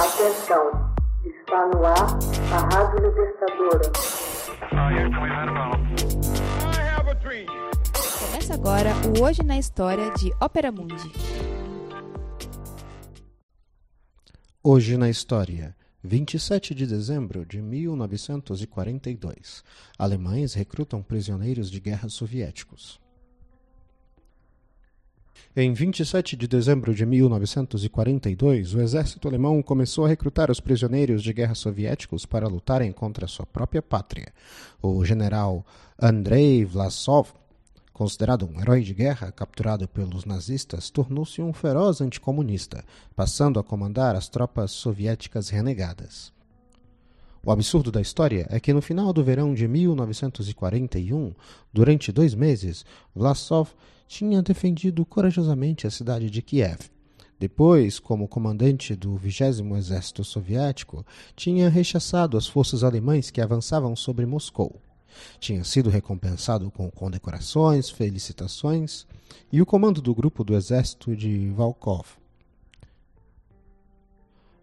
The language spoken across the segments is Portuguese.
Atenção, está no ar a Rádio Libertadora. Começa agora o Hoje na História de Ópera Mundi. Hoje na História, 27 de dezembro de 1942. Alemães recrutam prisioneiros de guerra soviéticos. Em 27 de dezembro de 1942, o exército alemão começou a recrutar os prisioneiros de guerra soviéticos para lutarem contra sua própria pátria. O general Andrei Vlasov, considerado um herói de guerra capturado pelos nazistas, tornou-se um feroz anticomunista, passando a comandar as tropas soviéticas renegadas. O absurdo da história é que no final do verão de 1941, durante dois meses, Vlasov tinha defendido corajosamente a cidade de Kiev. Depois, como comandante do 20 Exército Soviético, tinha rechaçado as forças alemãs que avançavam sobre Moscou. Tinha sido recompensado com condecorações, felicitações e o comando do grupo do exército de Volkov.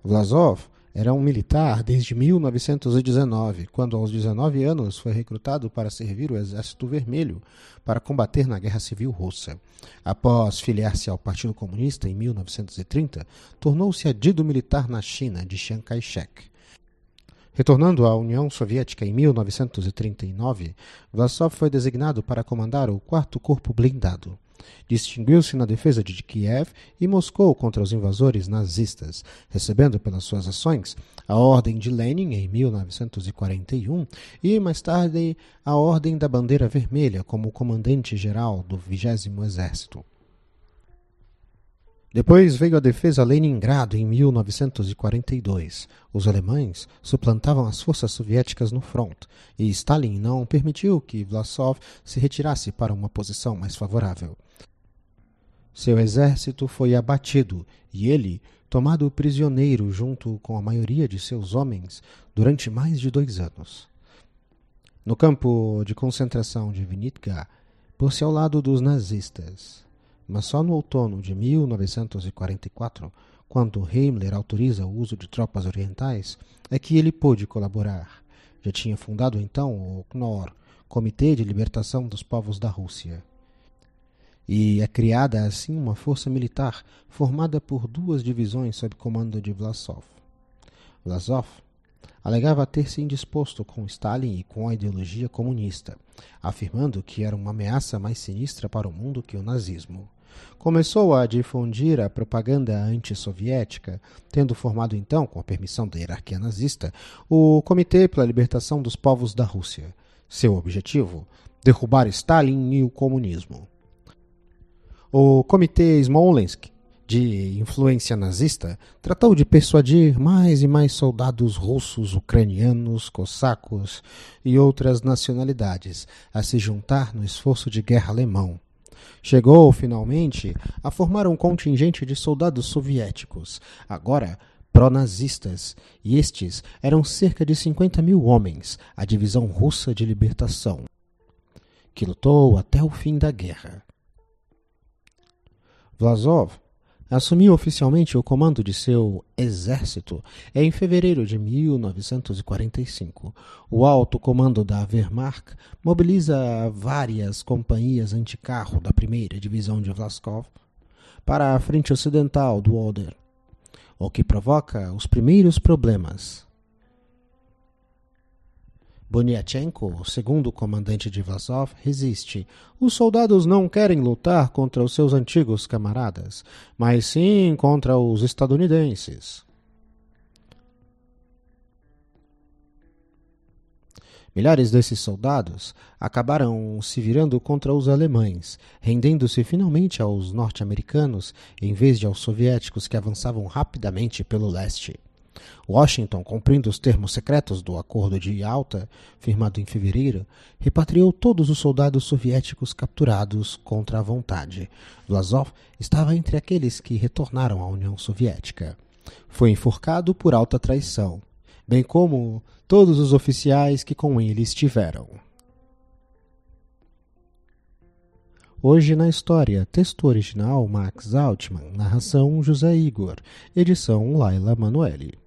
Vlasov era um militar desde 1919, quando aos 19 anos foi recrutado para servir o Exército Vermelho para combater na Guerra Civil Russa. Após filiar-se ao Partido Comunista em 1930, tornou-se adido militar na China de Chiang Kai-shek. Retornando à União Soviética em 1939, Vlasov foi designado para comandar o 4 Corpo Blindado. Distinguiu-se na defesa de Kiev e Moscou contra os invasores nazistas, recebendo pelas suas ações a Ordem de Lenin em 1941 e, mais tarde, a Ordem da Bandeira Vermelha como comandante-geral do 20 Exército. Depois veio a defesa Leningrado em 1942. Os alemães suplantavam as forças soviéticas no front e Stalin não permitiu que Vlasov se retirasse para uma posição mais favorável. Seu exército foi abatido e ele tomado prisioneiro junto com a maioria de seus homens durante mais de dois anos. No campo de concentração de Vinitka, pôs-se ao lado dos nazistas, mas só no outono de 1944, quando Himmler autoriza o uso de tropas orientais, é que ele pôde colaborar. Já tinha fundado então o KNOR, Comitê de Libertação dos Povos da Rússia e é criada assim uma força militar formada por duas divisões sob comando de Vlasov. Vlasov alegava ter se indisposto com Stalin e com a ideologia comunista, afirmando que era uma ameaça mais sinistra para o mundo que o nazismo. Começou a difundir a propaganda antissoviética, tendo formado então, com a permissão da hierarquia nazista, o Comitê pela Libertação dos Povos da Rússia. Seu objetivo: derrubar Stalin e o comunismo. O Comitê Smolensk, de influência nazista, tratou de persuadir mais e mais soldados russos, ucranianos, cossacos e outras nacionalidades a se juntar no esforço de guerra alemão. Chegou, finalmente, a formar um contingente de soldados soviéticos, agora pró-nazistas, e estes eram cerca de 50 mil homens, a Divisão Russa de Libertação, que lutou até o fim da guerra. Vlasov assumiu oficialmente o comando de seu exército em fevereiro de 1945. O alto comando da Wehrmacht mobiliza várias companhias anticarro da primeira divisão de Vlaskov para a frente ocidental do Oder, o que provoca os primeiros problemas Boniatchenko, segundo comandante de Vazov, resiste. Os soldados não querem lutar contra os seus antigos camaradas, mas sim contra os estadunidenses. Milhares desses soldados acabaram se virando contra os alemães, rendendo-se finalmente aos norte-americanos em vez de aos soviéticos que avançavam rapidamente pelo leste. Washington, cumprindo os termos secretos do Acordo de Yalta, firmado em fevereiro, repatriou todos os soldados soviéticos capturados contra a vontade. Vlasov estava entre aqueles que retornaram à União Soviética. Foi enforcado por alta traição, bem como todos os oficiais que com ele estiveram. Hoje na História, texto original Max Altman, narração José Igor, edição Laila Manoeli.